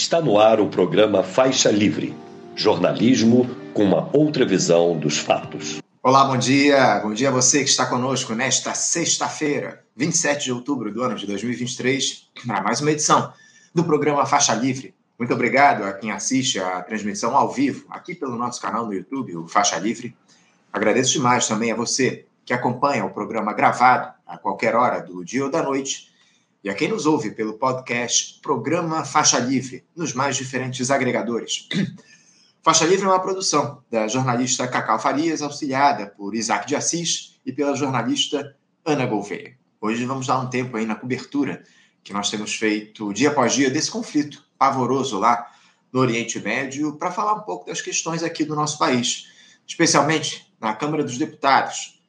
Está no ar o programa Faixa Livre jornalismo com uma outra visão dos fatos. Olá, bom dia. Bom dia a você que está conosco nesta sexta-feira, 27 de outubro do ano de 2023, para mais uma edição do programa Faixa Livre. Muito obrigado a quem assiste a transmissão ao vivo aqui pelo nosso canal no YouTube, o Faixa Livre. Agradeço demais também a você que acompanha o programa gravado a qualquer hora do dia ou da noite e a quem nos ouve pelo podcast Programa Faixa Livre, nos mais diferentes agregadores. Faixa Livre é uma produção da jornalista Cacau Farias, auxiliada por Isaac de Assis e pela jornalista Ana Gouveia. Hoje vamos dar um tempo aí na cobertura que nós temos feito dia após dia desse conflito pavoroso lá no Oriente Médio para falar um pouco das questões aqui do nosso país, especialmente na Câmara dos Deputados.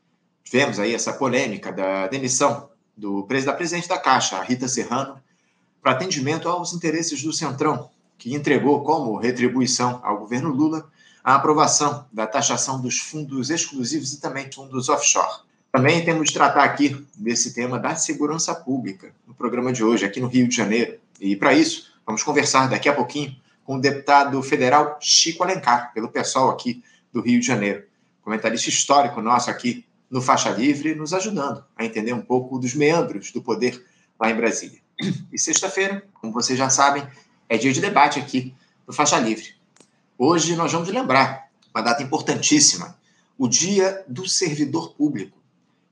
Tivemos aí essa polêmica da demissão do, da presidente da Caixa, Rita Serrano, para atendimento aos interesses do Centrão, que entregou como retribuição ao governo Lula a aprovação da taxação dos fundos exclusivos e também fundos offshore. Também temos de tratar aqui desse tema da segurança pública no programa de hoje, aqui no Rio de Janeiro. E para isso, vamos conversar daqui a pouquinho com o deputado federal Chico Alencar, pelo pessoal aqui do Rio de Janeiro. Comentarista histórico nosso aqui no Faixa Livre, nos ajudando a entender um pouco dos meandros do poder lá em Brasília. E sexta-feira, como vocês já sabem, é dia de debate aqui no Faixa Livre. Hoje nós vamos lembrar uma data importantíssima, o Dia do Servidor Público.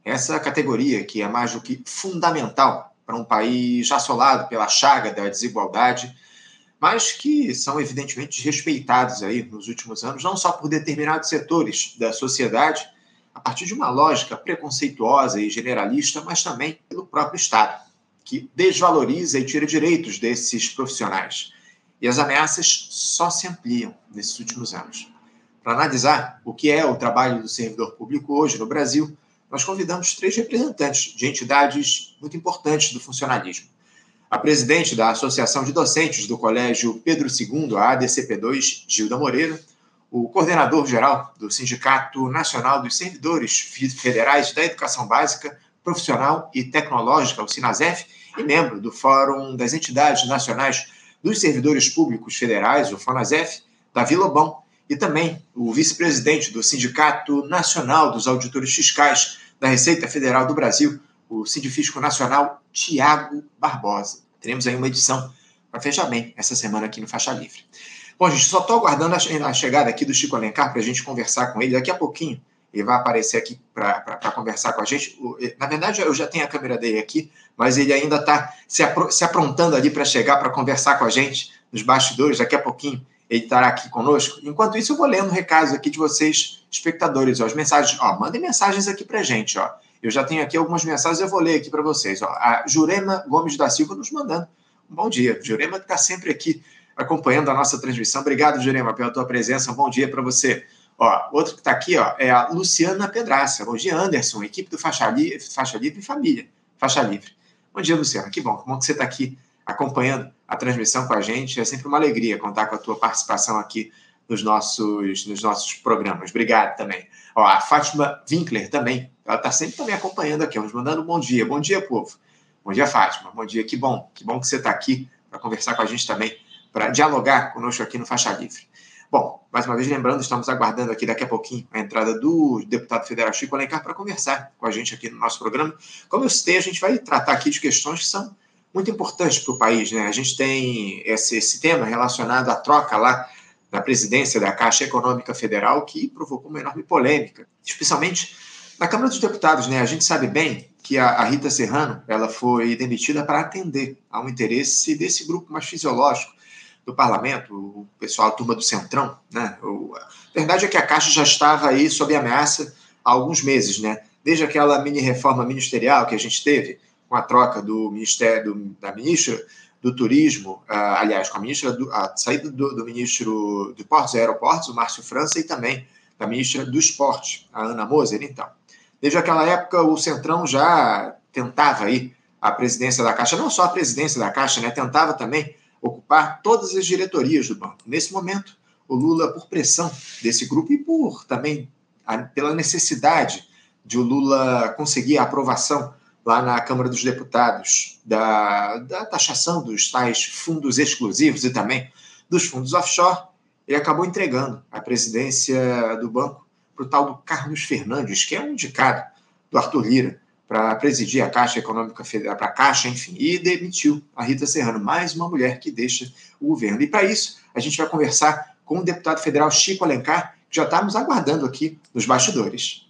Essa categoria que é mais do que fundamental para um país assolado pela chaga da desigualdade, mas que são evidentemente desrespeitados aí nos últimos anos, não só por determinados setores da sociedade, a partir de uma lógica preconceituosa e generalista, mas também pelo próprio Estado, que desvaloriza e tira direitos desses profissionais. E as ameaças só se ampliam nesses últimos anos. Para analisar o que é o trabalho do servidor público hoje no Brasil, nós convidamos três representantes de entidades muito importantes do funcionalismo. A presidente da Associação de Docentes do Colégio Pedro II, a ADCP2, Gilda Moreira, o coordenador-geral do Sindicato Nacional dos Servidores Federais da Educação Básica, Profissional e Tecnológica, o SINASEF, e membro do Fórum das Entidades Nacionais dos Servidores Públicos Federais, o FONASEF, Davi Lobão, e também o vice-presidente do Sindicato Nacional dos Auditores Fiscais da Receita Federal do Brasil, o Sindifisco Nacional, Tiago Barbosa. Teremos aí uma edição para fechar bem essa semana aqui no Faixa Livre. Bom, gente, só estou aguardando a chegada aqui do Chico Alencar para a gente conversar com ele. Daqui a pouquinho ele vai aparecer aqui para conversar com a gente. Na verdade, eu já tenho a câmera dele aqui, mas ele ainda está se, se aprontando ali para chegar para conversar com a gente nos bastidores. Daqui a pouquinho ele estará aqui conosco. Enquanto isso, eu vou lendo recados aqui de vocês, espectadores. Ó, as mensagens, ó, mandem mensagens aqui para a gente. Ó. Eu já tenho aqui algumas mensagens, eu vou ler aqui para vocês. Ó. A Jurema Gomes da Silva nos mandando bom dia. Jurema que está sempre aqui acompanhando a nossa transmissão. Obrigado, Jurema, pela tua presença. Bom dia para você. Ó, outro que está aqui ó, é a Luciana Pedraça. Bom dia, Anderson, equipe do Faixa, Li Faixa Livre e Família. Faixa Livre. Bom dia, Luciana. Que bom, que bom que você está aqui acompanhando a transmissão com a gente. É sempre uma alegria contar com a tua participação aqui nos nossos, nos nossos programas. Obrigado também. Ó, a Fátima Winkler também. Ela está sempre também acompanhando aqui, nos mandando um bom dia. Bom dia, povo. Bom dia, Fátima. Bom dia. Que bom. Que bom que você está aqui para conversar com a gente também para dialogar conosco aqui no Faixa Livre. Bom, mais uma vez lembrando, estamos aguardando aqui daqui a pouquinho a entrada do deputado federal Chico Alencar para conversar com a gente aqui no nosso programa. Como eu citei, a gente vai tratar aqui de questões que são muito importantes para o país. Né? A gente tem esse, esse tema relacionado à troca lá da presidência da Caixa Econômica Federal que provocou uma enorme polêmica, especialmente na Câmara dos Deputados. Né? A gente sabe bem que a, a Rita Serrano ela foi demitida para atender ao interesse desse grupo mais fisiológico do parlamento, o pessoal, a turma do Centrão, né? O, a verdade é que a Caixa já estava aí sob ameaça há alguns meses, né? Desde aquela mini reforma ministerial que a gente teve, com a troca do ministério do, da ministra do Turismo, uh, aliás, com a ministra do, a saída do, do, ministro de Portos e Aeroportos, o Márcio França, e também da ministra do Esporte, a Ana Moser, então. Desde aquela época, o Centrão já tentava aí a presidência da Caixa, não só a presidência da Caixa, né? Tentava também ocupar todas as diretorias do banco. Nesse momento, o Lula, por pressão desse grupo e por também a, pela necessidade de o Lula conseguir a aprovação lá na Câmara dos Deputados da, da taxação dos tais fundos exclusivos e também dos fundos offshore, ele acabou entregando a presidência do banco para o tal do Carlos Fernandes, que é um indicado do Arthur Lira para presidir a Caixa Econômica Federal, para a Caixa, enfim, e demitiu a Rita Serrano, mais uma mulher que deixa o governo. E para isso, a gente vai conversar com o deputado federal Chico Alencar, que já está nos aguardando aqui nos bastidores.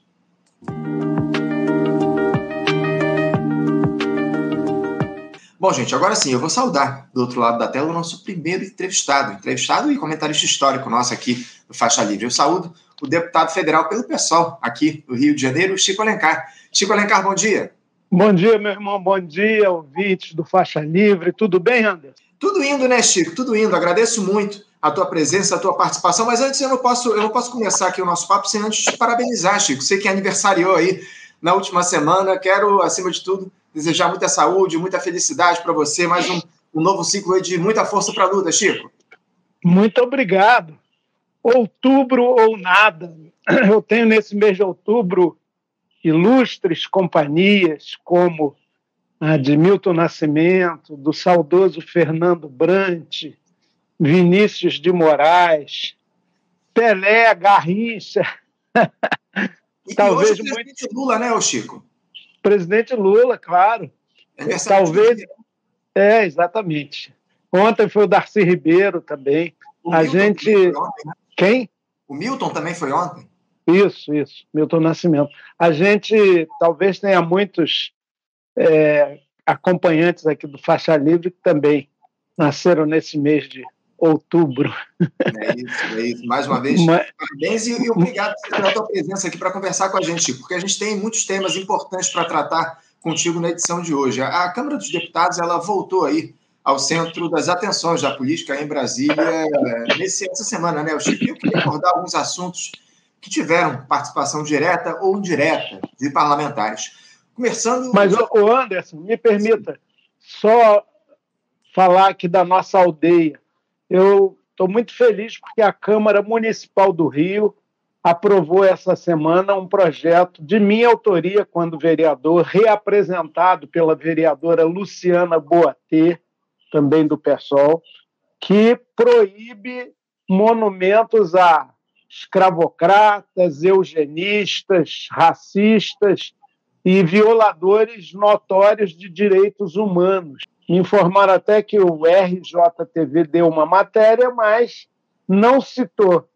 Bom, gente, agora sim, eu vou saudar do outro lado da tela o nosso primeiro entrevistado, entrevistado e comentarista histórico nosso aqui do Faixa Livre. Eu saúdo o deputado federal pelo PSOL aqui do Rio de Janeiro, Chico Alencar. Chico Alencar, bom dia. Bom dia, meu irmão, bom dia, ouvintes do Faixa Livre. Tudo bem, Anderson? Tudo indo, né, Chico? Tudo indo. Agradeço muito a tua presença, a tua participação, mas antes eu não posso, eu não posso começar aqui o nosso papo sem antes te parabenizar, Chico. Você que aniversariou aí na última semana. Quero, acima de tudo, desejar muita saúde, muita felicidade para você, mais um, um, novo ciclo de muita força para a luta, Chico. Muito obrigado. Outubro ou nada. Eu tenho nesse mês de outubro ilustres companhias como a de Milton Nascimento, do saudoso Fernando Brant, Vinícius de Moraes, Pelé, Garrincha. E Talvez hoje o presidente muito... Lula, né, Chico? Presidente Lula, claro. É Talvez. É, exatamente. Ontem foi o Darcy Ribeiro também. O a Milton gente. Né? Quem? O Milton também foi ontem? Isso, isso. Milton Nascimento. A gente talvez tenha muitos é, acompanhantes aqui do Faixa Livre que também nasceram nesse mês de outubro. É isso, é isso. Mais uma vez, Mas... parabéns e, e obrigado pela tua presença aqui para conversar com a gente, porque a gente tem muitos temas importantes para tratar contigo na edição de hoje. A Câmara dos Deputados ela voltou aí ao centro das atenções da política em Brasília nesse, essa semana, né? Eu queria recordar alguns assuntos que tiveram participação direta ou indireta de parlamentares. Começando. Mas, o Anderson, me permita só falar aqui da nossa aldeia. Eu estou muito feliz porque a Câmara Municipal do Rio aprovou essa semana um projeto de minha autoria, quando vereador, reapresentado pela vereadora Luciana Boatê, também do PSOL, que proíbe monumentos a escravocratas, eugenistas, racistas e violadores notórios de direitos humanos. Informaram até que o RJTV deu uma matéria, mas não citou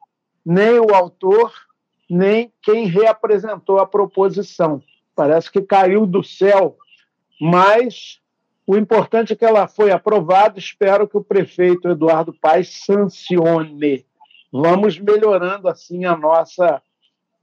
nem o autor, nem quem reapresentou a proposição. Parece que caiu do céu, mas o importante é que ela foi aprovada. Espero que o prefeito Eduardo Paes sancione. Vamos melhorando assim a nossa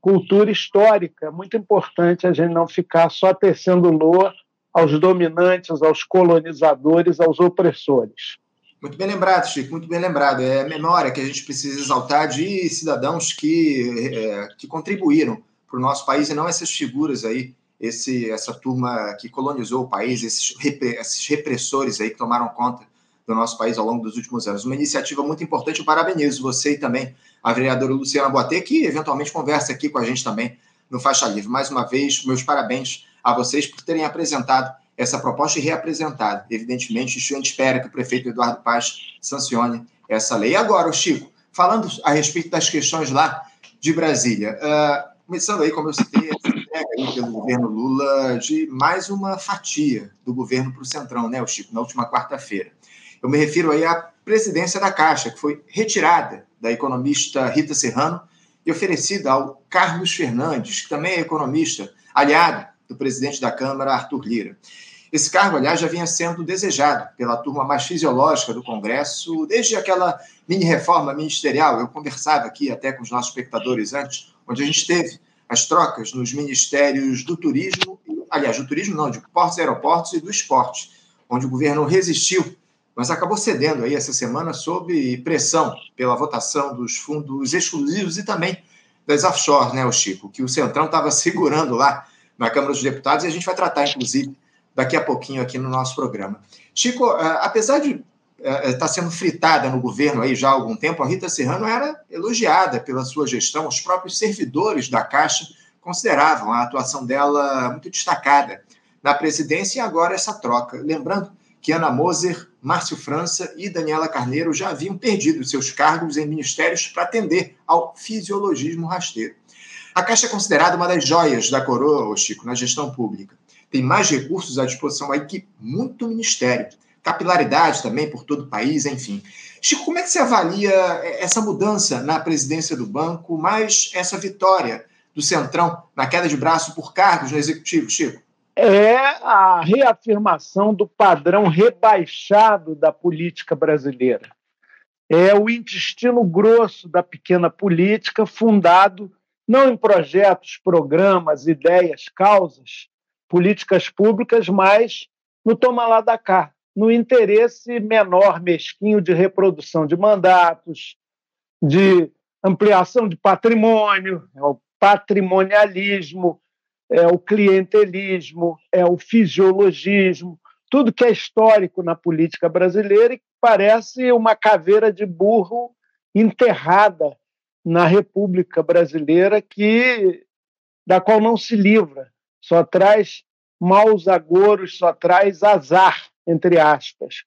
cultura histórica. É muito importante a gente não ficar só tecendo loa aos dominantes, aos colonizadores, aos opressores. Muito bem lembrado, Chico, muito bem lembrado. É a memória que a gente precisa exaltar de cidadãos que, é, que contribuíram para o nosso país e não essas figuras aí, esse, essa turma que colonizou o país, esses, esses repressores aí que tomaram conta do nosso país ao longo dos últimos anos. Uma iniciativa muito importante, eu parabenizo você e também a vereadora Luciana Boatê, que eventualmente conversa aqui com a gente também no Faixa Livre. Mais uma vez, meus parabéns a vocês por terem apresentado essa proposta e reapresentado. Evidentemente, a gente espera que o prefeito Eduardo Paz sancione essa lei. E agora, Chico, falando a respeito das questões lá de Brasília, uh, começando aí, como eu citei, entrega pelo governo Lula de mais uma fatia do governo para o Centrão, né, o Chico, na última quarta-feira. Eu me refiro aí à presidência da Caixa, que foi retirada da economista Rita Serrano e oferecida ao Carlos Fernandes, que também é economista, aliado do presidente da Câmara, Arthur Lira. Esse cargo, aliás, já vinha sendo desejado pela turma mais fisiológica do Congresso, desde aquela mini-reforma ministerial. Eu conversava aqui até com os nossos espectadores antes, onde a gente teve as trocas nos ministérios do turismo, aliás, do turismo não, de portos aeroportos e do esporte, onde o governo resistiu, mas acabou cedendo aí essa semana sob pressão pela votação dos fundos exclusivos e também das offshore, né, o Chico, que o Centrão estava segurando lá na Câmara dos Deputados, e a gente vai tratar, inclusive, daqui a pouquinho aqui no nosso programa. Chico, eh, apesar de estar eh, tá sendo fritada no governo aí já há algum tempo, a Rita Serrano era elogiada pela sua gestão, os próprios servidores da Caixa consideravam a atuação dela muito destacada na presidência e agora essa troca. Lembrando que Ana Moser, Márcio França e Daniela Carneiro já haviam perdido seus cargos em ministérios para atender ao fisiologismo rasteiro. A Caixa é considerada uma das joias da coroa, Chico, na gestão pública. Tem mais recursos à disposição aí que muito ministério. Capilaridade também por todo o país, enfim. Chico, como é que você avalia essa mudança na presidência do banco, mais essa vitória do Centrão na queda de braço por cargos no executivo, Chico? É a reafirmação do padrão rebaixado da política brasileira. É o intestino grosso da pequena política, fundado não em projetos, programas, ideias, causas, políticas públicas, mas no toma lá da cá, no interesse menor, mesquinho de reprodução de mandatos, de ampliação de patrimônio, é o patrimonialismo, é o clientelismo, é o fisiologismo, tudo que é histórico na política brasileira e parece uma caveira de burro enterrada na República Brasileira que da qual não se livra, só traz maus agouros, só traz azar entre aspas.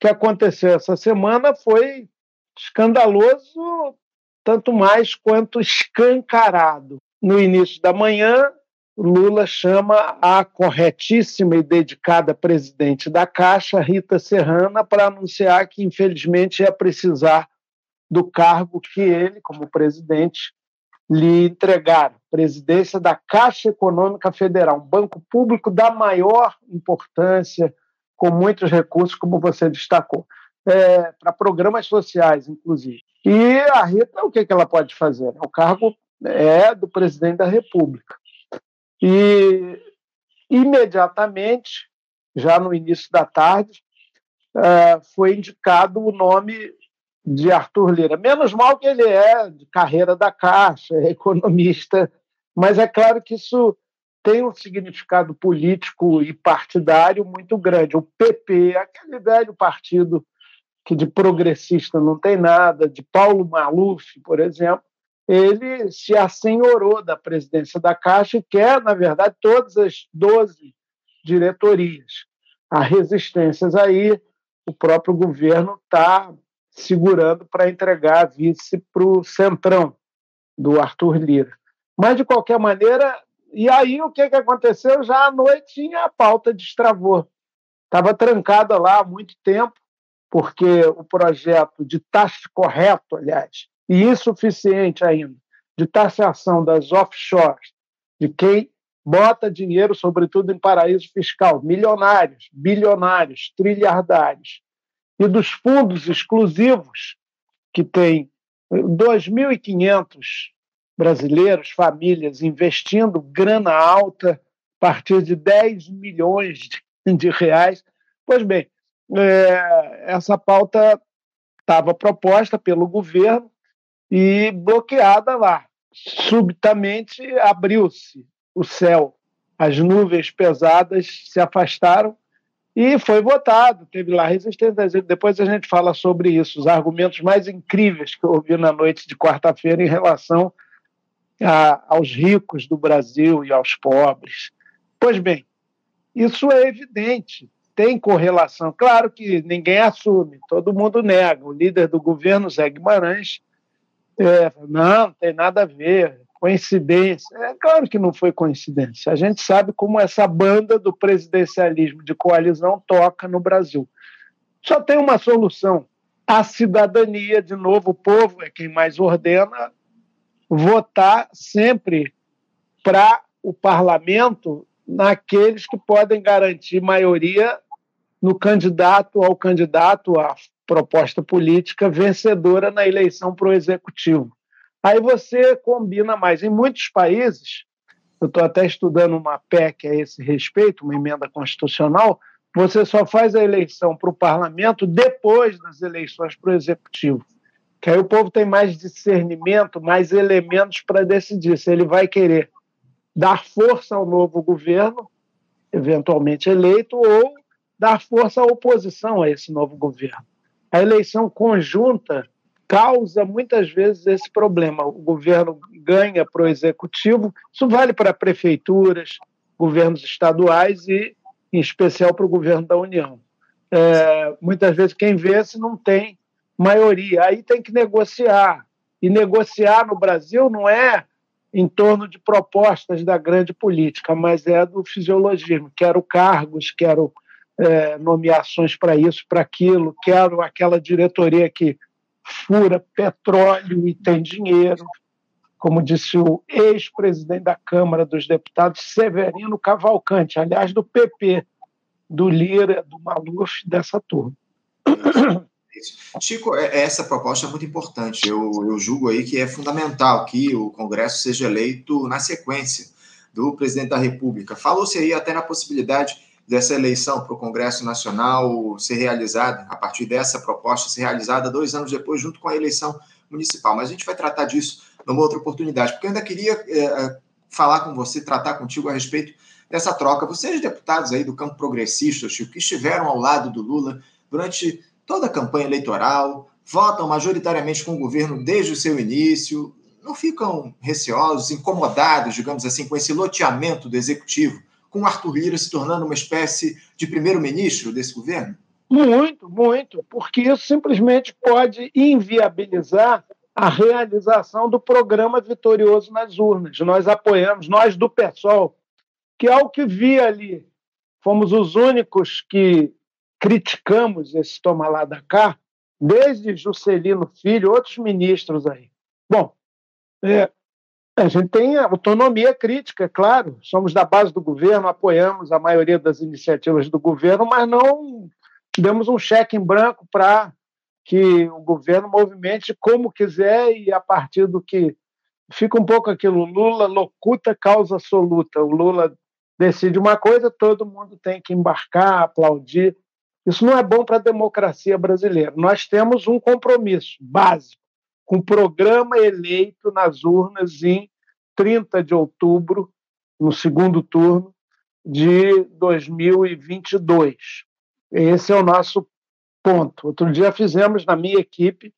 Que aconteceu essa semana foi escandaloso, tanto mais quanto escancarado. No início da manhã, Lula chama a corretíssima e dedicada presidente da Caixa, Rita Serrana, para anunciar que, infelizmente, ia precisar do cargo que ele, como presidente, lhe entregaram. Presidência da Caixa Econômica Federal, um banco público da maior importância, com muitos recursos, como você destacou, é, para programas sociais, inclusive. E a Rita, o que, que ela pode fazer? O cargo é do presidente da República. E imediatamente, já no início da tarde, é, foi indicado o nome de Arthur Lira. Menos mal que ele é de carreira da Caixa, é economista, mas é claro que isso tem um significado político e partidário muito grande. O PP, aquele velho partido que de progressista não tem nada, de Paulo Maluf, por exemplo, ele se assenhorou da presidência da Caixa e quer, na verdade, todas as 12 diretorias. Há resistências aí, o próprio governo está segurando para entregar a vice para o Centrão, do Arthur Lira. Mas, de qualquer maneira, e aí o que, que aconteceu? Já à noite a pauta destravou. Estava trancada lá há muito tempo, porque o projeto de taxa correto, aliás, e insuficiente ainda, de taxação das offshores, de quem bota dinheiro, sobretudo em paraíso fiscal, milionários, bilionários, trilhardários, e dos fundos exclusivos, que tem 2.500 brasileiros, famílias, investindo grana alta a partir de 10 milhões de reais. Pois bem, é, essa pauta estava proposta pelo governo e bloqueada lá. Subitamente abriu-se o céu, as nuvens pesadas se afastaram e foi votado. Teve lá resistência. Depois a gente fala sobre isso, os argumentos mais incríveis que eu ouvi na noite de quarta-feira em relação a, aos ricos do Brasil e aos pobres. Pois bem, isso é evidente, tem correlação. Claro que ninguém assume, todo mundo nega. O líder do governo, Zé Guimarães, é, não, não tem nada a ver, coincidência. É claro que não foi coincidência. A gente sabe como essa banda do presidencialismo de coalizão toca no Brasil. Só tem uma solução: a cidadania, de novo, o povo é quem mais ordena, votar sempre para o parlamento naqueles que podem garantir maioria no candidato ao candidato à proposta política vencedora na eleição para o executivo. Aí você combina mais. Em muitos países, eu estou até estudando uma PEC a esse respeito, uma emenda constitucional, você só faz a eleição para o parlamento depois das eleições para o executivo que aí o povo tem mais discernimento, mais elementos para decidir se ele vai querer dar força ao novo governo, eventualmente eleito, ou dar força à oposição a esse novo governo. A eleição conjunta causa muitas vezes esse problema. O governo ganha para o executivo, isso vale para prefeituras, governos estaduais e, em especial, para o governo da União. É, muitas vezes quem vence não tem maioria, aí tem que negociar. E negociar no Brasil não é em torno de propostas da grande política, mas é do fisiologismo. Quero cargos, quero é, nomeações para isso, para aquilo, quero aquela diretoria que fura petróleo e tem dinheiro, como disse o ex-presidente da Câmara dos Deputados, Severino Cavalcante, aliás, do PP, do Lira, do Maluf, dessa turma. Chico, é, essa proposta é muito importante. Eu, eu julgo aí que é fundamental que o Congresso seja eleito na sequência do presidente da República. Falou-se aí até na possibilidade dessa eleição para o Congresso Nacional ser realizada, a partir dessa proposta, ser realizada dois anos depois, junto com a eleição municipal. Mas a gente vai tratar disso numa outra oportunidade, porque eu ainda queria é, falar com você, tratar contigo a respeito dessa troca. Vocês, deputados aí do campo progressista, Chico, que estiveram ao lado do Lula durante toda a campanha eleitoral, votam majoritariamente com o governo desde o seu início, não ficam receosos, incomodados, digamos assim, com esse loteamento do executivo com Arthur Lira se tornando uma espécie de primeiro-ministro desse governo? Muito, muito, porque isso simplesmente pode inviabilizar a realização do programa vitorioso nas urnas. Nós apoiamos, nós do PSOL, que ao que vi ali, fomos os únicos que criticamos esse toma lá da cá, desde Juscelino Filho, outros ministros aí. Bom, é, a gente tem autonomia crítica, é claro. Somos da base do governo, apoiamos a maioria das iniciativas do governo, mas não demos um cheque em branco para que o governo movimente como quiser e a partir do que fica um pouco aquilo Lula locuta causa absoluta. O Lula decide uma coisa, todo mundo tem que embarcar, aplaudir. Isso não é bom para a democracia brasileira. Nós temos um compromisso básico com o programa eleito nas urnas em 30 de outubro, no segundo turno de 2022. Esse é o nosso ponto. Outro dia fizemos na minha equipe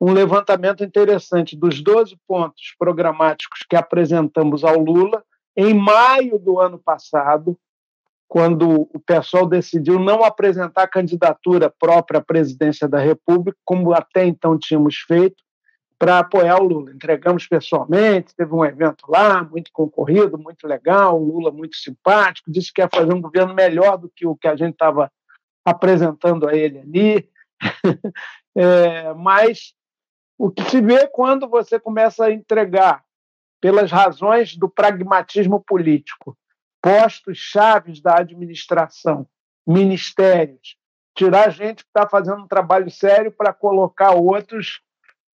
um levantamento interessante dos 12 pontos programáticos que apresentamos ao Lula em maio do ano passado, quando o pessoal decidiu não apresentar candidatura própria à presidência da República, como até então tínhamos feito, para apoiar o Lula. Entregamos pessoalmente, teve um evento lá, muito concorrido, muito legal, o Lula muito simpático, disse que ia fazer um governo melhor do que o que a gente estava apresentando a ele ali. é, mas o que se vê quando você começa a entregar, pelas razões do pragmatismo político, postos chaves da administração, ministérios, tirar gente que está fazendo um trabalho sério para colocar outros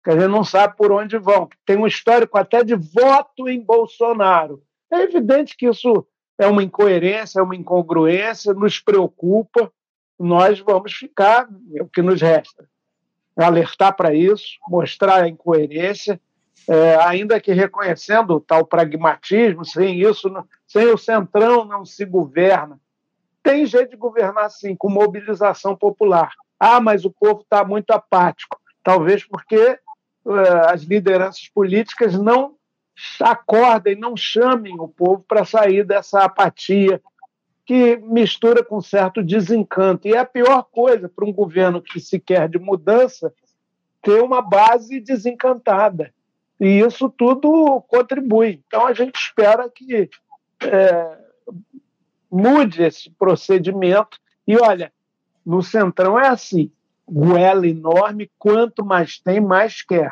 que a gente não sabe por onde vão. Tem um histórico até de voto em Bolsonaro. É evidente que isso é uma incoerência, é uma incongruência, nos preocupa. Nós vamos ficar, é o que nos resta. Alertar para isso, mostrar a incoerência, é, ainda que reconhecendo tal pragmatismo, sem isso, sem o centrão não se governa. Tem jeito de governar sim, com mobilização popular. Ah, mas o povo está muito apático. Talvez porque eh, as lideranças políticas não acordem, não chamem o povo para sair dessa apatia que mistura com certo desencanto. E é a pior coisa para um governo que se quer de mudança ter uma base desencantada. E isso tudo contribui. Então a gente espera que é, mude esse procedimento. E olha, no Centrão é assim: goela enorme, quanto mais tem, mais quer.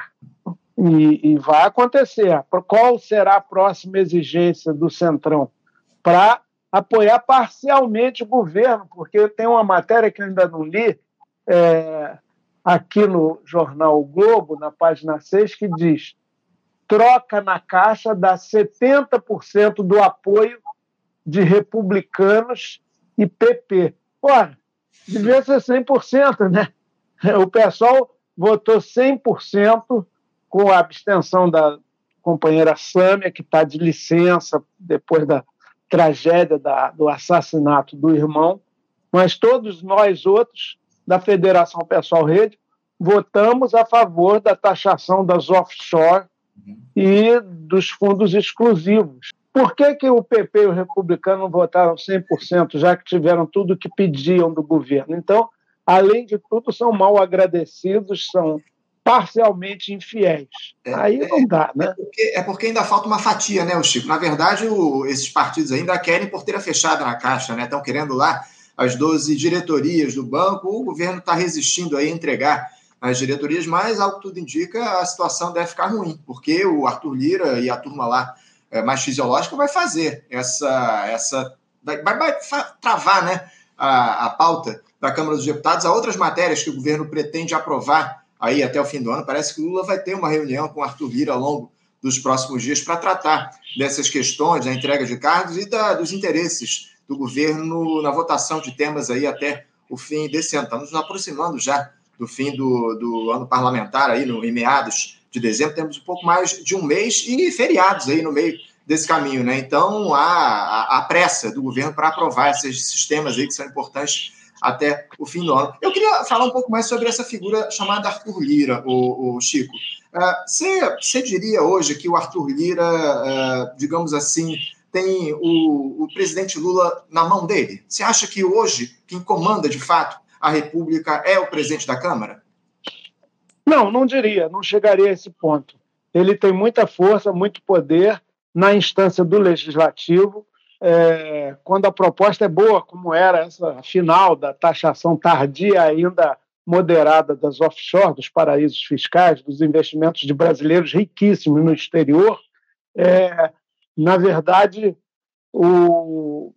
E, e, vai acontecer. Qual será a próxima exigência do Centrão? Para apoiar parcialmente o governo, porque tem uma matéria que eu ainda não li, é, aqui no jornal o Globo, na página 6, que diz: troca na Caixa dá 70% do apoio de republicanos e PP. Ora, devia ser 100%, né? o pessoal votou 100% com a abstenção da companheira Sâmia, que está de licença depois da tragédia da, do assassinato do irmão, mas todos nós outros da Federação Pessoal Rede votamos a favor da taxação das offshore e dos fundos exclusivos. Por que, que o PP e o republicano votaram 100%, já que tiveram tudo o que pediam do governo? Então, além de tudo, são mal agradecidos, são parcialmente infiéis. É, Aí não dá, né? É porque, é porque, ainda falta uma fatia, né, o Chico? Na verdade, o, esses partidos ainda querem porteira fechada na Caixa, né? Estão querendo lá as 12 diretorias do banco, o governo está resistindo a entregar as diretorias, mas, ao que tudo indica, a situação deve ficar ruim, porque o Arthur Lira e a turma lá é, mais fisiológica vai fazer essa. essa vai, vai, vai travar né, a, a pauta da Câmara dos Deputados a outras matérias que o governo pretende aprovar aí até o fim do ano. Parece que Lula vai ter uma reunião com Arthur Lira ao longo dos próximos dias para tratar dessas questões, da entrega de cargos e da, dos interesses do governo na votação de temas aí até o fim desse ano. Estamos nos aproximando já do fim do, do ano parlamentar, aí no, em meados de dezembro, temos um pouco mais de um mês e feriados aí no meio desse caminho, né? Então há a, pressa do governo para aprovar esses sistemas aí que são importantes até o fim do ano. Eu queria falar um pouco mais sobre essa figura chamada Arthur Lira, o, o Chico. Você uh, diria hoje que o Arthur Lira, uh, digamos assim, tem o, o presidente Lula na mão dele? Você acha que hoje quem comanda de fato a República é o presidente da Câmara? Não, não diria, não chegaria a esse ponto. Ele tem muita força, muito poder na instância do legislativo. É, quando a proposta é boa, como era essa final da taxação tardia ainda moderada das offshore, dos paraísos fiscais, dos investimentos de brasileiros riquíssimos no exterior, é, na verdade, o,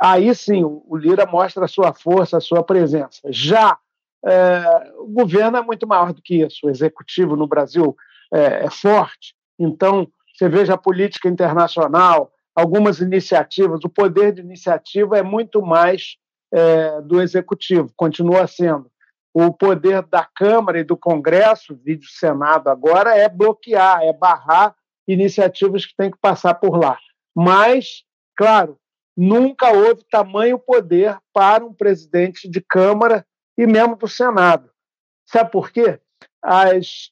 aí sim o Lira mostra a sua força, a sua presença. Já é, o governo é muito maior do que isso, o executivo no Brasil é, é forte, então você veja a política internacional, algumas iniciativas, o poder de iniciativa é muito mais é, do executivo, continua sendo. O poder da Câmara e do Congresso, vídeo Senado agora, é bloquear, é barrar iniciativas que têm que passar por lá. Mas, claro, nunca houve tamanho poder para um presidente de Câmara e mesmo do Senado. Sabe por quê? As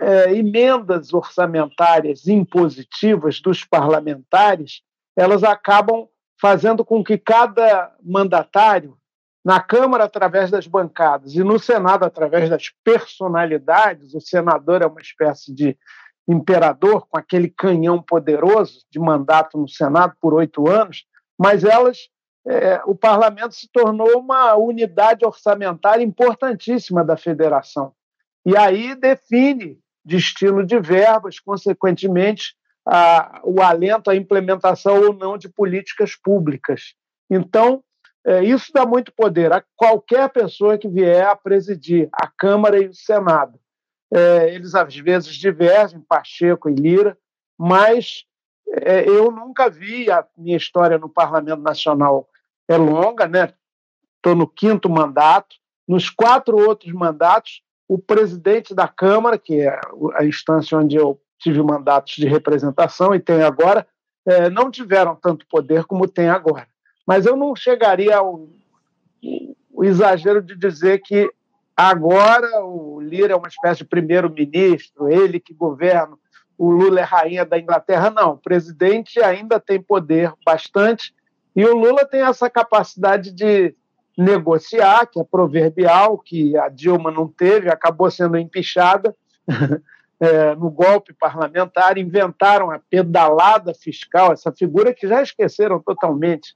é, emendas orçamentárias impositivas dos parlamentares elas acabam fazendo com que cada mandatário, na Câmara através das bancadas e no Senado através das personalidades, o senador é uma espécie de imperador com aquele canhão poderoso de mandato no Senado por oito anos, mas elas, é, o parlamento se tornou uma unidade orçamentária importantíssima da federação. E aí define destino de verbas, consequentemente, a, o alento à implementação ou não de políticas públicas. Então, é, isso dá muito poder a qualquer pessoa que vier a presidir a Câmara e o Senado. É, eles às vezes divergem, Pacheco e Lira, mas é, eu nunca vi a minha história no Parlamento Nacional é longa, né? Estou no quinto mandato. Nos quatro outros mandatos, o presidente da Câmara, que é a instância onde eu tive mandatos de representação e tenho agora, é, não tiveram tanto poder como tem agora. Mas eu não chegaria ao, ao exagero de dizer que agora o Lira é uma espécie de primeiro-ministro, ele que governa, o Lula é rainha da Inglaterra. Não, o presidente ainda tem poder bastante. E o Lula tem essa capacidade de negociar, que é proverbial, que a Dilma não teve, acabou sendo empichada. É, no golpe parlamentar, inventaram a pedalada fiscal, essa figura que já esqueceram totalmente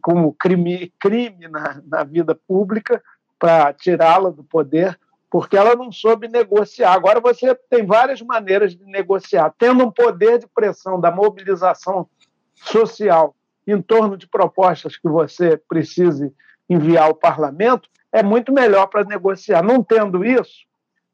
como crime, crime na, na vida pública, para tirá-la do poder porque ela não soube negociar. Agora você tem várias maneiras de negociar. Tendo um poder de pressão da mobilização social em torno de propostas que você precise enviar ao parlamento, é muito melhor para negociar. Não tendo isso,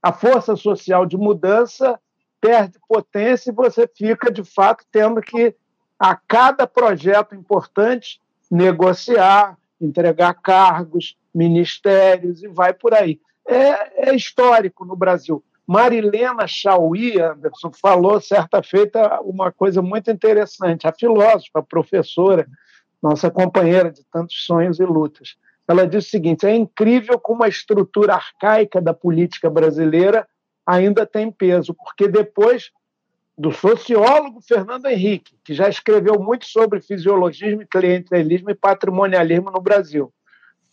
a força social de mudança perde potência e você fica, de fato, tendo que, a cada projeto importante, negociar, entregar cargos, ministérios e vai por aí é, é histórico no Brasil. Marilena Chauí, Anderson, falou certa feita uma coisa muito interessante. A filósofa, a professora, nossa companheira de tantos sonhos e lutas, ela disse o seguinte: é incrível como a estrutura arcaica da política brasileira ainda tem peso, porque depois do sociólogo Fernando Henrique, que já escreveu muito sobre fisiologismo, clientelismo e patrimonialismo no Brasil,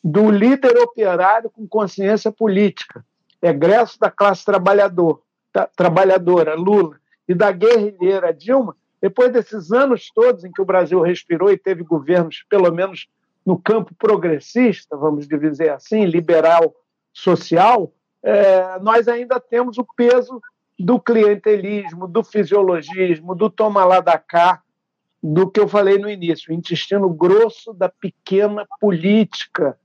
do líder operário com consciência política, egresso da classe trabalhador, da, trabalhadora, Lula, e da guerrilheira Dilma, depois desses anos todos em que o Brasil respirou e teve governos, pelo menos no campo progressista, vamos dizer assim, liberal, social, é, nós ainda temos o peso do clientelismo, do fisiologismo, do toma lá da cá, do que eu falei no início, o intestino grosso da pequena política,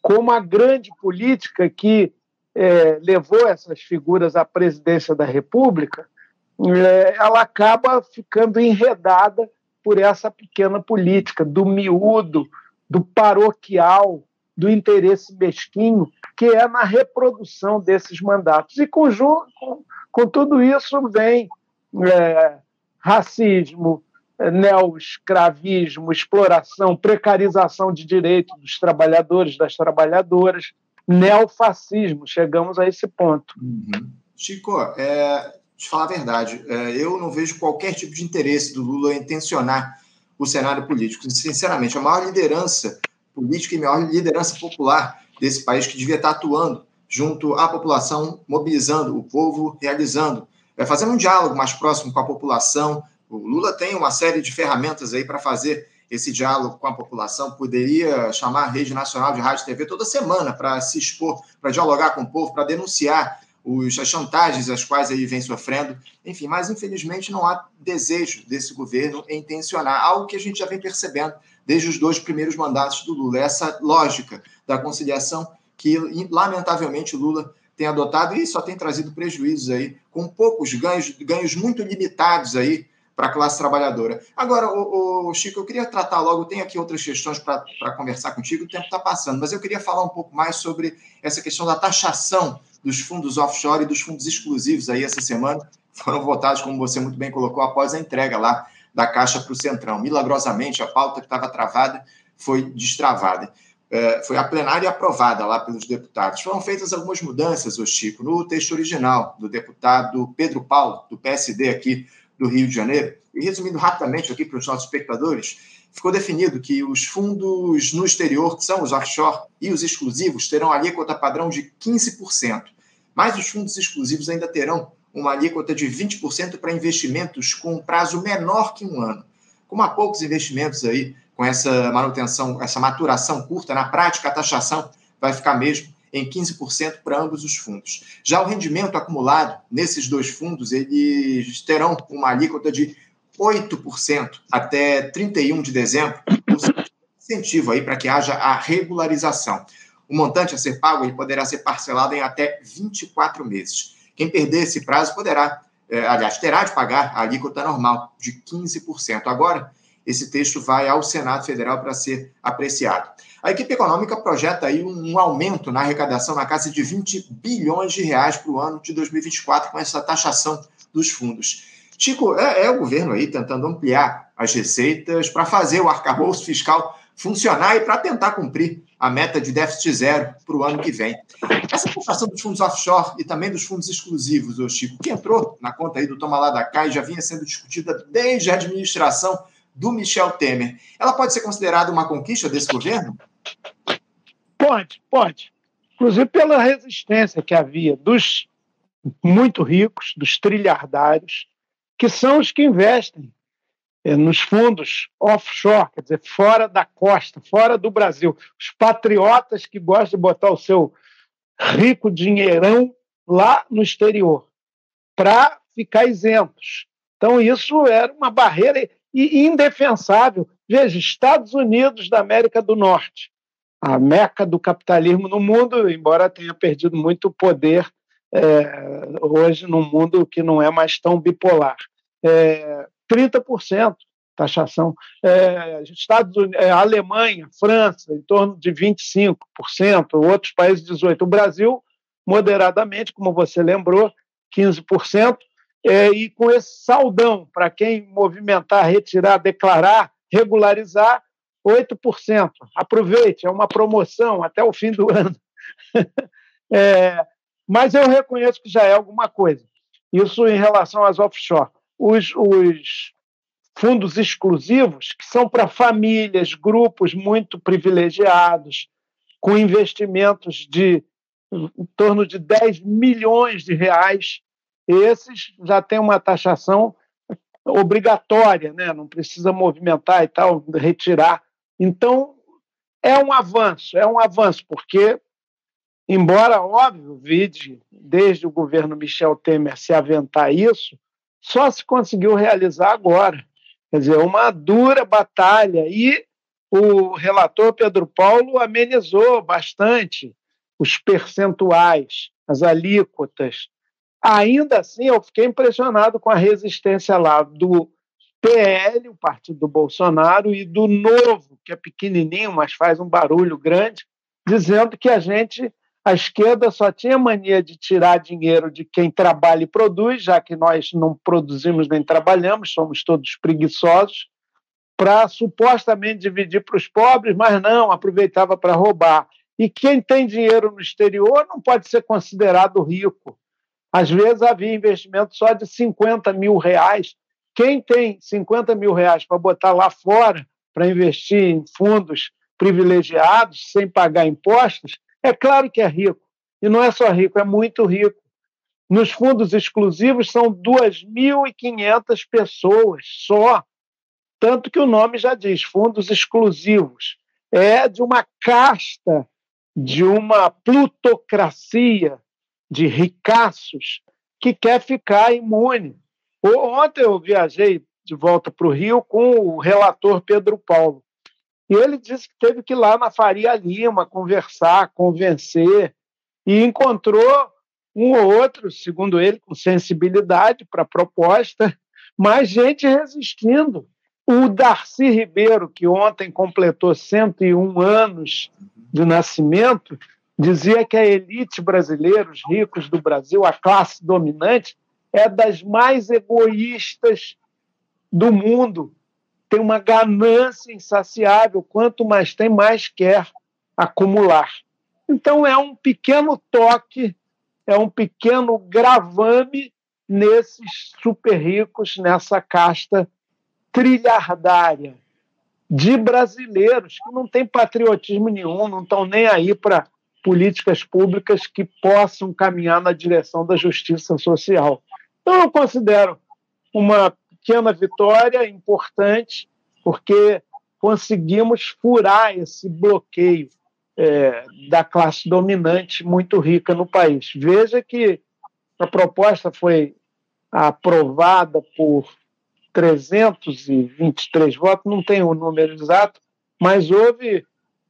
como a grande política que é, levou essas figuras à presidência da República, é, ela acaba ficando enredada por essa pequena política, do miúdo, do paroquial, do interesse mesquinho, que é na reprodução desses mandatos. E com, com, com tudo isso vem é, racismo, neoescravismo, exploração, precarização de direitos dos trabalhadores, das trabalhadoras, neofascismo. Chegamos a esse ponto. Uhum. Chico, é, te falar a verdade, é, eu não vejo qualquer tipo de interesse do Lula em tensionar o cenário político. Sinceramente, a maior liderança política e maior liderança popular desse país que devia estar atuando junto à população, mobilizando o povo, realizando, é, fazendo um diálogo mais próximo com a população. O Lula tem uma série de ferramentas aí para fazer esse diálogo com a população. Poderia chamar a Rede Nacional de Rádio e TV toda semana para se expor, para dialogar com o povo, para denunciar os, as chantagens às quais ele vem sofrendo. Enfim, mas infelizmente não há desejo desse governo em tensionar, algo que a gente já vem percebendo desde os dois primeiros mandatos do Lula. Essa lógica da conciliação que, lamentavelmente, Lula tem adotado e só tem trazido prejuízos aí, com poucos ganhos, ganhos muito limitados aí para a classe trabalhadora. Agora, o, o, Chico, eu queria tratar logo, tem aqui outras questões para conversar contigo, o tempo está passando, mas eu queria falar um pouco mais sobre essa questão da taxação dos fundos offshore e dos fundos exclusivos aí essa semana. Foram votados, como você muito bem colocou, após a entrega lá da Caixa para o Centrão. Milagrosamente, a pauta que estava travada foi destravada. É, foi a plenária aprovada lá pelos deputados. Foram feitas algumas mudanças, o Chico, no texto original do deputado Pedro Paulo, do PSD aqui do Rio de Janeiro. E resumindo rapidamente aqui para os nossos espectadores, ficou definido que os fundos no exterior, que são os offshore e os exclusivos, terão alíquota padrão de 15%. Mas os fundos exclusivos ainda terão uma alíquota de 20% para investimentos com prazo menor que um ano. Como há poucos investimentos aí com essa manutenção, essa maturação curta, na prática a taxação vai ficar mesmo em 15% para ambos os fundos. Já o rendimento acumulado nesses dois fundos, eles terão uma alíquota de 8% até 31 de dezembro, incentivo aí para que haja a regularização. O montante a ser pago ele poderá ser parcelado em até 24 meses. Quem perder esse prazo poderá, é, aliás, terá de pagar a alíquota normal de 15%. Agora, esse texto vai ao Senado Federal para ser apreciado. A equipe econômica projeta aí um aumento na arrecadação na casa de 20 bilhões de reais para o ano de 2024 com essa taxação dos fundos. Chico, é, é o governo aí tentando ampliar as receitas para fazer o arcabouço fiscal funcionar e para tentar cumprir a meta de déficit zero para o ano que vem. Essa situação dos fundos offshore e também dos fundos exclusivos, ô Chico, que entrou na conta aí do Toma lá da e já vinha sendo discutida desde a administração do Michel Temer, ela pode ser considerada uma conquista desse governo? Pode, pode. Inclusive pela resistência que havia dos muito ricos, dos trilhardários, que são os que investem é, nos fundos offshore, quer dizer, fora da costa, fora do Brasil. Os patriotas que gostam de botar o seu rico dinheirão lá no exterior, para ficar isentos. Então, isso era uma barreira indefensável. Veja, Estados Unidos da América do Norte, a meca do capitalismo no mundo, embora tenha perdido muito poder é, hoje num mundo que não é mais tão bipolar. É, 30% taxação. É, Estados Unidos, é, Alemanha, França, em torno de 25%, outros países 18%. O Brasil, moderadamente, como você lembrou, 15%. É, e com esse saldão, para quem movimentar, retirar, declarar, regularizar, 8%. Aproveite, é uma promoção até o fim do ano. é, mas eu reconheço que já é alguma coisa. Isso em relação às offshore. os, os fundos exclusivos, que são para famílias, grupos muito privilegiados, com investimentos de em torno de 10 milhões de reais. Esses já têm uma taxação obrigatória, né? não precisa movimentar e tal, retirar. Então, é um avanço, é um avanço, porque, embora, óbvio, vide, desde o governo Michel Temer se aventar isso, só se conseguiu realizar agora. Quer dizer, uma dura batalha. E o relator Pedro Paulo amenizou bastante os percentuais, as alíquotas. Ainda assim, eu fiquei impressionado com a resistência lá do PL, o partido do Bolsonaro, e do Novo, que é pequenininho, mas faz um barulho grande, dizendo que a gente, a esquerda, só tinha mania de tirar dinheiro de quem trabalha e produz, já que nós não produzimos nem trabalhamos, somos todos preguiçosos, para supostamente dividir para os pobres, mas não, aproveitava para roubar. E quem tem dinheiro no exterior não pode ser considerado rico. Às vezes havia investimento só de 50 mil reais. Quem tem 50 mil reais para botar lá fora, para investir em fundos privilegiados, sem pagar impostos, é claro que é rico. E não é só rico, é muito rico. Nos fundos exclusivos são 2.500 pessoas só tanto que o nome já diz, fundos exclusivos. É de uma casta, de uma plutocracia de ricaços que quer ficar imune. Ontem eu viajei de volta para o Rio com o relator Pedro Paulo. E ele disse que teve que ir lá na Faria Lima conversar, convencer, e encontrou um ou outro, segundo ele, com sensibilidade para a proposta, mas gente resistindo. O Darcy Ribeiro, que ontem completou 101 anos de nascimento, dizia que a elite brasileira, os ricos do Brasil, a classe dominante, é das mais egoístas do mundo. Tem uma ganância insaciável. Quanto mais tem, mais quer acumular. Então, é um pequeno toque, é um pequeno gravame nesses super ricos, nessa casta trilhardária de brasileiros que não têm patriotismo nenhum, não estão nem aí para políticas públicas que possam caminhar na direção da justiça social. Então, eu considero uma pequena vitória importante, porque conseguimos furar esse bloqueio é, da classe dominante muito rica no país. Veja que a proposta foi aprovada por 323 votos, não tenho o número exato, mas houve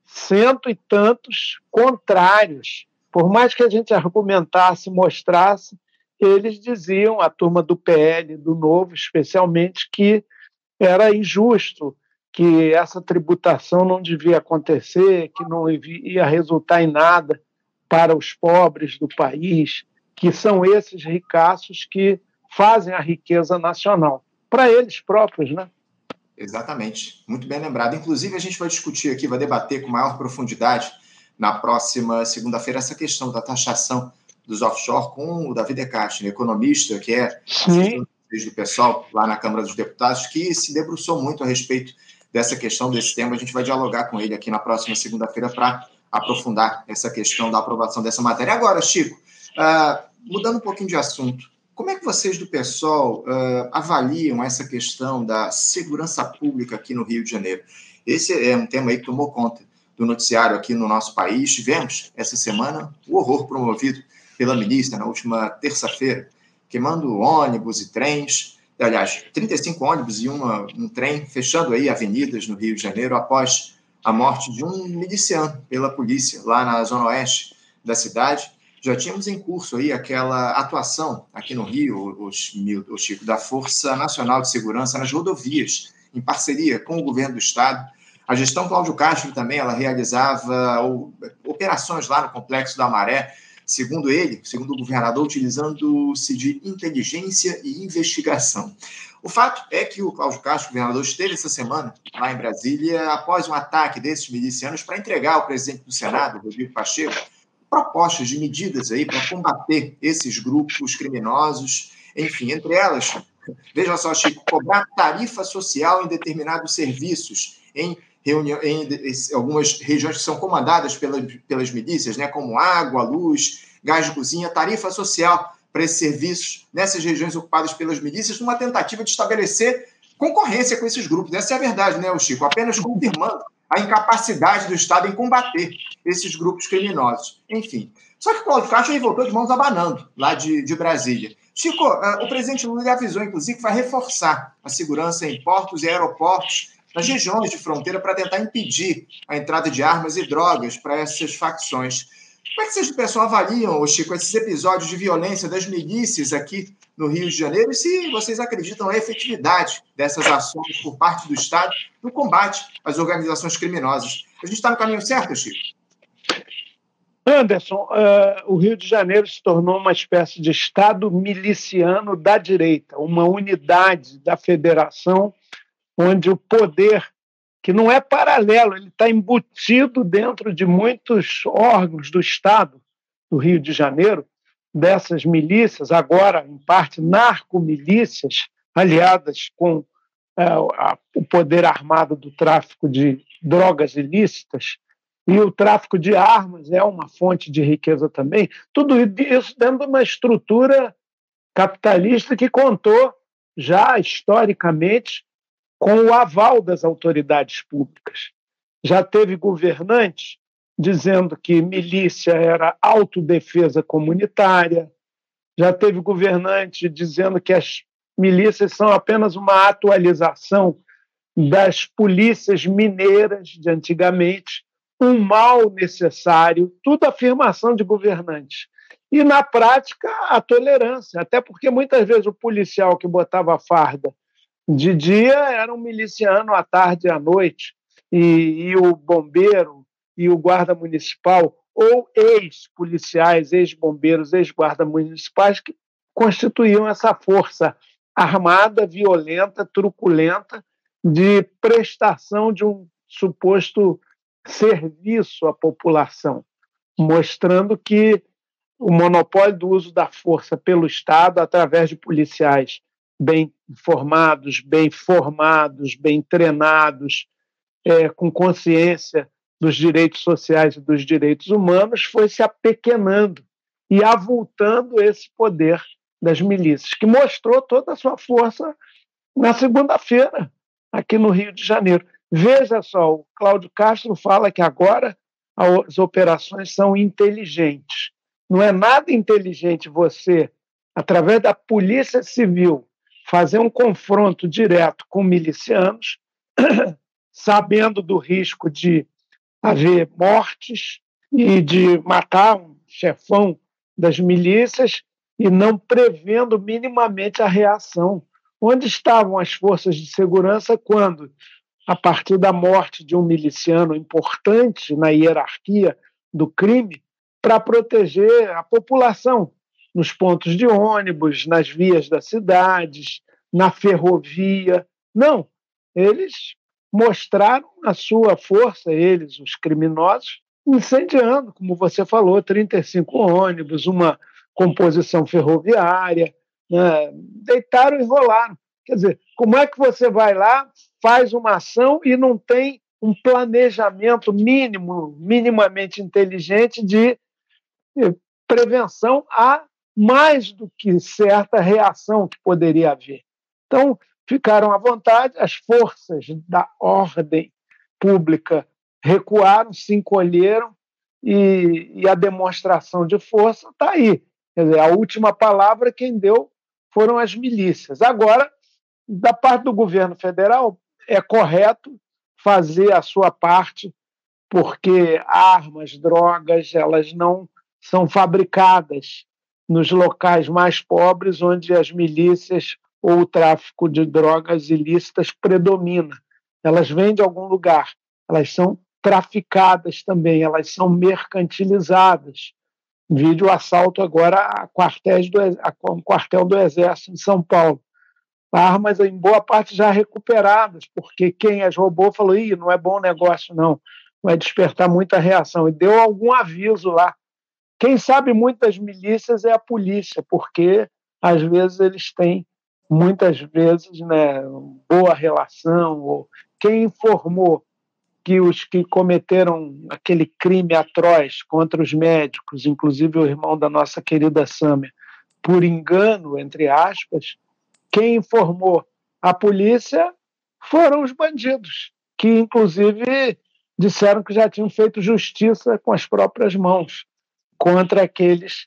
cento e tantos contrários. Por mais que a gente argumentasse, mostrasse, eles diziam, a turma do PL, do Novo, especialmente, que era injusto, que essa tributação não devia acontecer, que não ia resultar em nada para os pobres do país, que são esses ricaços que fazem a riqueza nacional para eles próprios, né? Exatamente, muito bem lembrado. Inclusive, a gente vai discutir aqui, vai debater com maior profundidade na próxima segunda-feira essa questão da taxação dos offshore com o David Decastro, economista, que é do pessoal lá na Câmara dos Deputados, que se debruçou muito a respeito dessa questão, desse tema. A gente vai dialogar com ele aqui na próxima segunda-feira para aprofundar essa questão da aprovação dessa matéria. Agora, Chico, uh, mudando um pouquinho de assunto, como é que vocês do PSOL uh, avaliam essa questão da segurança pública aqui no Rio de Janeiro? Esse é um tema aí que tomou conta do noticiário aqui no nosso país. Tivemos essa semana o horror promovido pela milícia na última terça-feira, queimando ônibus e trens, aliás, 35 ônibus e uma, um trem fechando aí avenidas no Rio de Janeiro após a morte de um miliciano pela polícia lá na zona oeste da cidade já tínhamos em curso aí aquela atuação aqui no Rio, os, o Chico, da Força Nacional de Segurança nas rodovias, em parceria com o governo do Estado. A gestão Cláudio Castro também, ela realizava operações lá no Complexo da Maré, segundo ele, segundo o governador, utilizando-se de inteligência e investigação. O fato é que o Cláudio Castro, governador, esteve essa semana lá em Brasília após um ataque desses milicianos para entregar ao presidente do Senado, Rodrigo Pacheco, propostas de medidas aí para combater esses grupos criminosos, enfim, entre elas Veja só, Chico, cobrar tarifa social em determinados serviços, em, reunião, em algumas regiões que são comandadas pelas, pelas milícias, né, como água, luz, gás de cozinha, tarifa social para esses serviços nessas regiões ocupadas pelas milícias, numa tentativa de estabelecer concorrência com esses grupos. Essa é a verdade, né, Chico? Apenas confirmando a incapacidade do Estado em combater esses grupos criminosos. Enfim. Só que o Cláudio Castro voltou de mãos abanando, lá de, de Brasília. Chico, uh, o presidente Lula avisou, inclusive, que vai reforçar a segurança em portos e aeroportos nas regiões de fronteira para tentar impedir a entrada de armas e drogas para essas facções. Como é que vocês, pessoal, avaliam, Chico, esses episódios de violência das milícias aqui no Rio de Janeiro e se vocês acreditam na efetividade dessas ações por parte do Estado no combate às organizações criminosas? A gente está no caminho certo, Chico? Anderson, uh, o Rio de Janeiro se tornou uma espécie de Estado miliciano da direita, uma unidade da federação onde o poder que não é paralelo, ele está embutido dentro de muitos órgãos do Estado do Rio de Janeiro, dessas milícias, agora em parte narcomilícias, aliadas com é, a, o poder armado do tráfico de drogas ilícitas, e o tráfico de armas é uma fonte de riqueza também. Tudo isso dentro de uma estrutura capitalista que contou já historicamente com o aval das autoridades públicas. Já teve governantes dizendo que milícia era autodefesa comunitária, já teve governante dizendo que as milícias são apenas uma atualização das polícias mineiras de antigamente, um mal necessário, tudo afirmação de governantes. E, na prática, a tolerância, até porque muitas vezes o policial que botava a farda de dia era um miliciano, à tarde e à noite, e, e o bombeiro e o guarda municipal, ou ex-policiais, ex-bombeiros, ex-guarda municipais, que constituíam essa força armada, violenta, truculenta, de prestação de um suposto serviço à população, mostrando que o monopólio do uso da força pelo Estado, através de policiais bem informados, bem formados, bem treinados, é, com consciência dos direitos sociais e dos direitos humanos, foi se apequenando e avultando esse poder das milícias, que mostrou toda a sua força na segunda-feira, aqui no Rio de Janeiro. Veja só, o Cláudio Castro fala que agora as operações são inteligentes. Não é nada inteligente você, através da Polícia Civil, fazer um confronto direto com milicianos, sabendo do risco de haver mortes e de matar um chefão das milícias e não prevendo minimamente a reação. Onde estavam as forças de segurança quando, a partir da morte de um miliciano importante na hierarquia do crime, para proteger a população nos pontos de ônibus, nas vias das cidades, na ferrovia. Não, eles mostraram a sua força, eles, os criminosos, incendiando, como você falou, 35 ônibus, uma composição ferroviária, né? deitaram e rolaram. Quer dizer, como é que você vai lá, faz uma ação e não tem um planejamento mínimo, minimamente inteligente de eh, prevenção a mais do que certa reação que poderia haver. Então, ficaram à vontade, as forças da ordem pública recuaram, se encolheram e, e a demonstração de força está aí. Quer dizer, a última palavra quem deu foram as milícias. Agora, da parte do governo federal, é correto fazer a sua parte, porque armas, drogas, elas não são fabricadas nos locais mais pobres, onde as milícias ou o tráfico de drogas ilícitas predomina. Elas vêm de algum lugar, elas são traficadas também, elas são mercantilizadas. Vídeo assalto agora a, quartéis do, a um quartel do Exército em São Paulo. Armas em boa parte já recuperadas, porque quem as roubou falou: Ih, não é bom negócio, não, vai despertar muita reação. E deu algum aviso lá quem sabe muitas milícias é a polícia, porque às vezes eles têm muitas vezes, né, boa relação, ou quem informou que os que cometeram aquele crime atroz contra os médicos, inclusive o irmão da nossa querida Sâmia, por engano, entre aspas, quem informou a polícia foram os bandidos, que inclusive disseram que já tinham feito justiça com as próprias mãos contra aqueles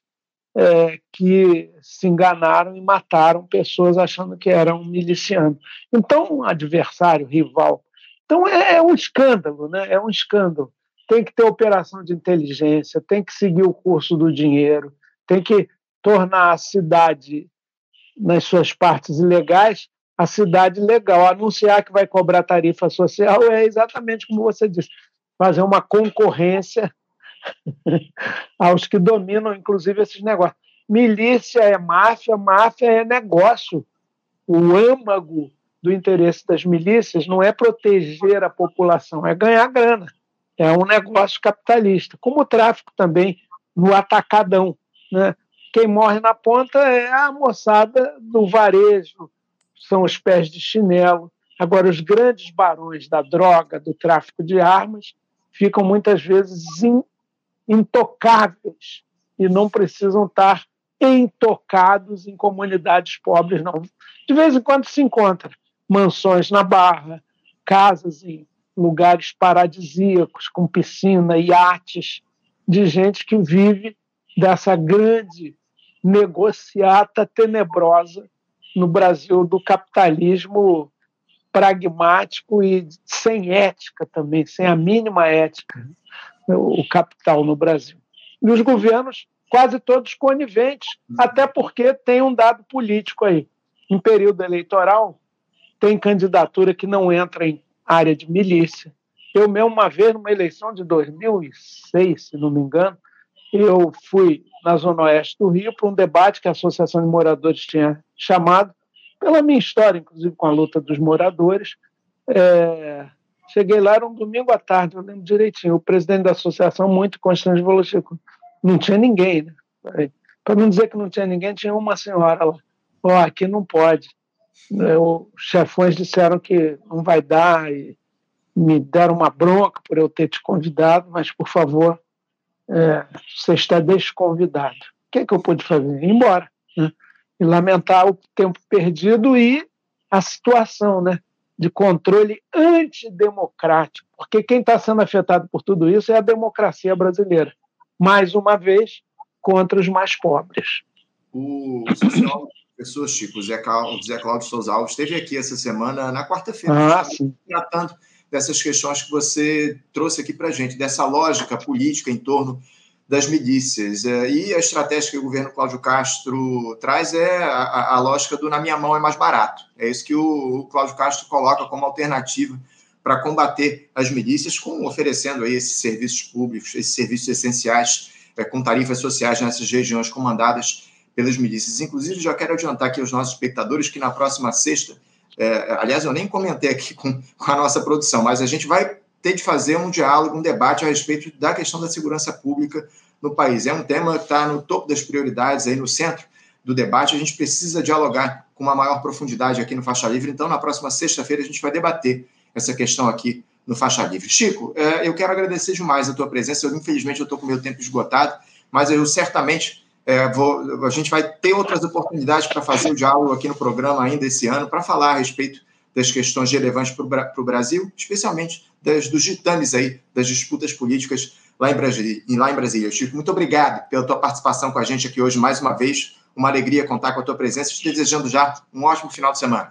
é, que se enganaram e mataram pessoas achando que eram milicianos. Então, um adversário, rival. Então, é, é um escândalo, né? É um escândalo. Tem que ter operação de inteligência, tem que seguir o curso do dinheiro, tem que tornar a cidade, nas suas partes ilegais, a cidade legal. Anunciar que vai cobrar tarifa social é exatamente como você disse, fazer uma concorrência aos que dominam, inclusive, esses negócios. Milícia é máfia, máfia é negócio. O âmago do interesse das milícias não é proteger a população, é ganhar grana. É um negócio capitalista, como o tráfico também no atacadão. Né? Quem morre na ponta é a moçada do varejo, são os pés de chinelo. Agora, os grandes barões da droga, do tráfico de armas, ficam muitas vezes intocáveis e não precisam estar intocados em comunidades pobres, não. De vez em quando se encontra mansões na Barra, casas em lugares paradisíacos, com piscina, iates, de gente que vive dessa grande negociata tenebrosa no Brasil do capitalismo pragmático e sem ética também, sem a mínima ética o capital no Brasil. E os governos, quase todos coniventes, até porque tem um dado político aí. Em período eleitoral, tem candidatura que não entra em área de milícia. Eu mesmo, uma vez, numa eleição de 2006, se não me engano, eu fui na Zona Oeste do Rio para um debate que a Associação de Moradores tinha chamado, pela minha história, inclusive com a luta dos moradores, é, Cheguei lá, era um domingo à tarde, eu lembro direitinho. O presidente da associação, muito constante, falou: Chico, não tinha ninguém, né? Para não dizer que não tinha ninguém, tinha uma senhora lá. Ó, oh, aqui não pode. É, os chefões disseram que não vai dar e me deram uma bronca por eu ter te convidado, mas por favor, é, você está desconvidado. O que, é que eu pude fazer? Ir embora. Né? E lamentar o tempo perdido e a situação, né? De controle antidemocrático, porque quem está sendo afetado por tudo isso é a democracia brasileira, mais uma vez, contra os mais pobres. O pessoas Chico, o Zé, Cláudio, Zé Cláudio Souza Alves esteve aqui essa semana, na quarta-feira, ah, tratando dessas questões que você trouxe aqui para a gente, dessa lógica política em torno das milícias. É, e a estratégia que o governo Cláudio Castro traz é a, a, lógica do na minha mão é mais barato. É isso que o, o Cláudio Castro coloca como alternativa para combater as milícias, com, oferecendo aí esses serviços públicos, esses serviços essenciais, é, com tarifas sociais nessas regiões comandadas pelas milícias. Inclusive, já quero adiantar aqui aos nossos espectadores que na próxima sexta, é, aliás, eu nem comentei aqui com, com a nossa produção, mas a gente vai ter de fazer um diálogo, um debate a respeito da questão da segurança pública no país. É um tema que está no topo das prioridades, aí no centro do debate. A gente precisa dialogar com uma maior profundidade aqui no Faixa Livre. Então, na próxima sexta-feira, a gente vai debater essa questão aqui no Faixa Livre. Chico, é, eu quero agradecer demais a tua presença. Eu, infelizmente, eu estou com meu tempo esgotado, mas eu certamente é, vou, a gente vai ter outras oportunidades para fazer o diálogo aqui no programa ainda esse ano, para falar a respeito das questões relevantes para o Brasil, especialmente das, dos ditames aí, das disputas políticas lá em Brasília. Lá em Brasília. Chico, muito obrigado pela tua participação com a gente aqui hoje mais uma vez. Uma alegria contar com a tua presença. Te desejando já um ótimo final de semana.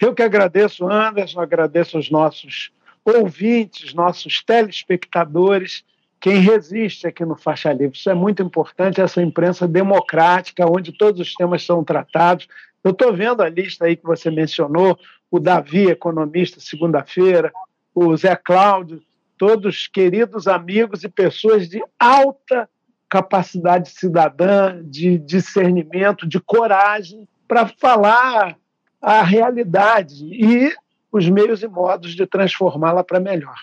Eu que agradeço, Anderson, agradeço aos nossos ouvintes, nossos telespectadores, quem resiste aqui no Faixa Livre. Isso é muito importante, essa imprensa democrática, onde todos os temas são tratados. Eu estou vendo a lista aí que você mencionou, o Davi, economista, segunda-feira, o Zé Cláudio, todos queridos amigos e pessoas de alta capacidade cidadã, de discernimento, de coragem para falar a realidade e os meios e modos de transformá-la para melhor.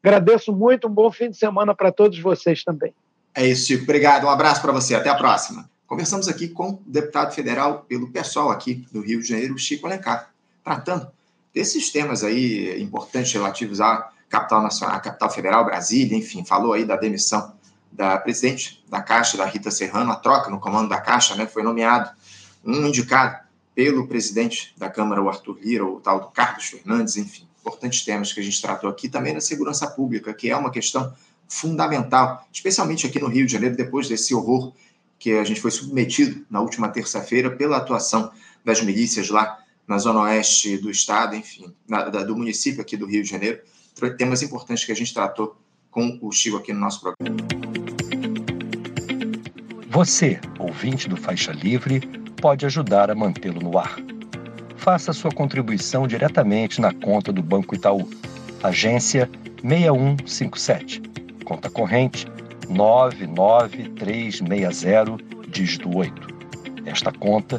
Agradeço muito, um bom fim de semana para todos vocês também. É isso, Chico. Obrigado, um abraço para você, até a próxima. Conversamos aqui com o deputado federal pelo PSOL aqui do Rio de Janeiro, Chico Alencar, tratando desses temas aí importantes relativos à capital nacional, à capital federal, Brasília, enfim, falou aí da demissão da presidente da Caixa, da Rita Serrano, a troca no comando da Caixa, né, foi nomeado um indicado pelo presidente da Câmara, o Arthur Lira, o tal do Carlos Fernandes, enfim, importantes temas que a gente tratou aqui, também na segurança pública, que é uma questão fundamental, especialmente aqui no Rio de Janeiro, depois desse horror que a gente foi submetido na última terça-feira pela atuação das milícias lá na zona oeste do estado, enfim, na, da, do município aqui do Rio de Janeiro, temas importantes que a gente tratou com o Chico aqui no nosso programa. Você, ouvinte do Faixa Livre, pode ajudar a mantê-lo no ar. Faça sua contribuição diretamente na conta do Banco Itaú, agência 6157, conta corrente 99360, dígito 8. Esta conta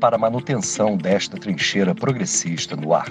para a manutenção desta trincheira progressista no ar.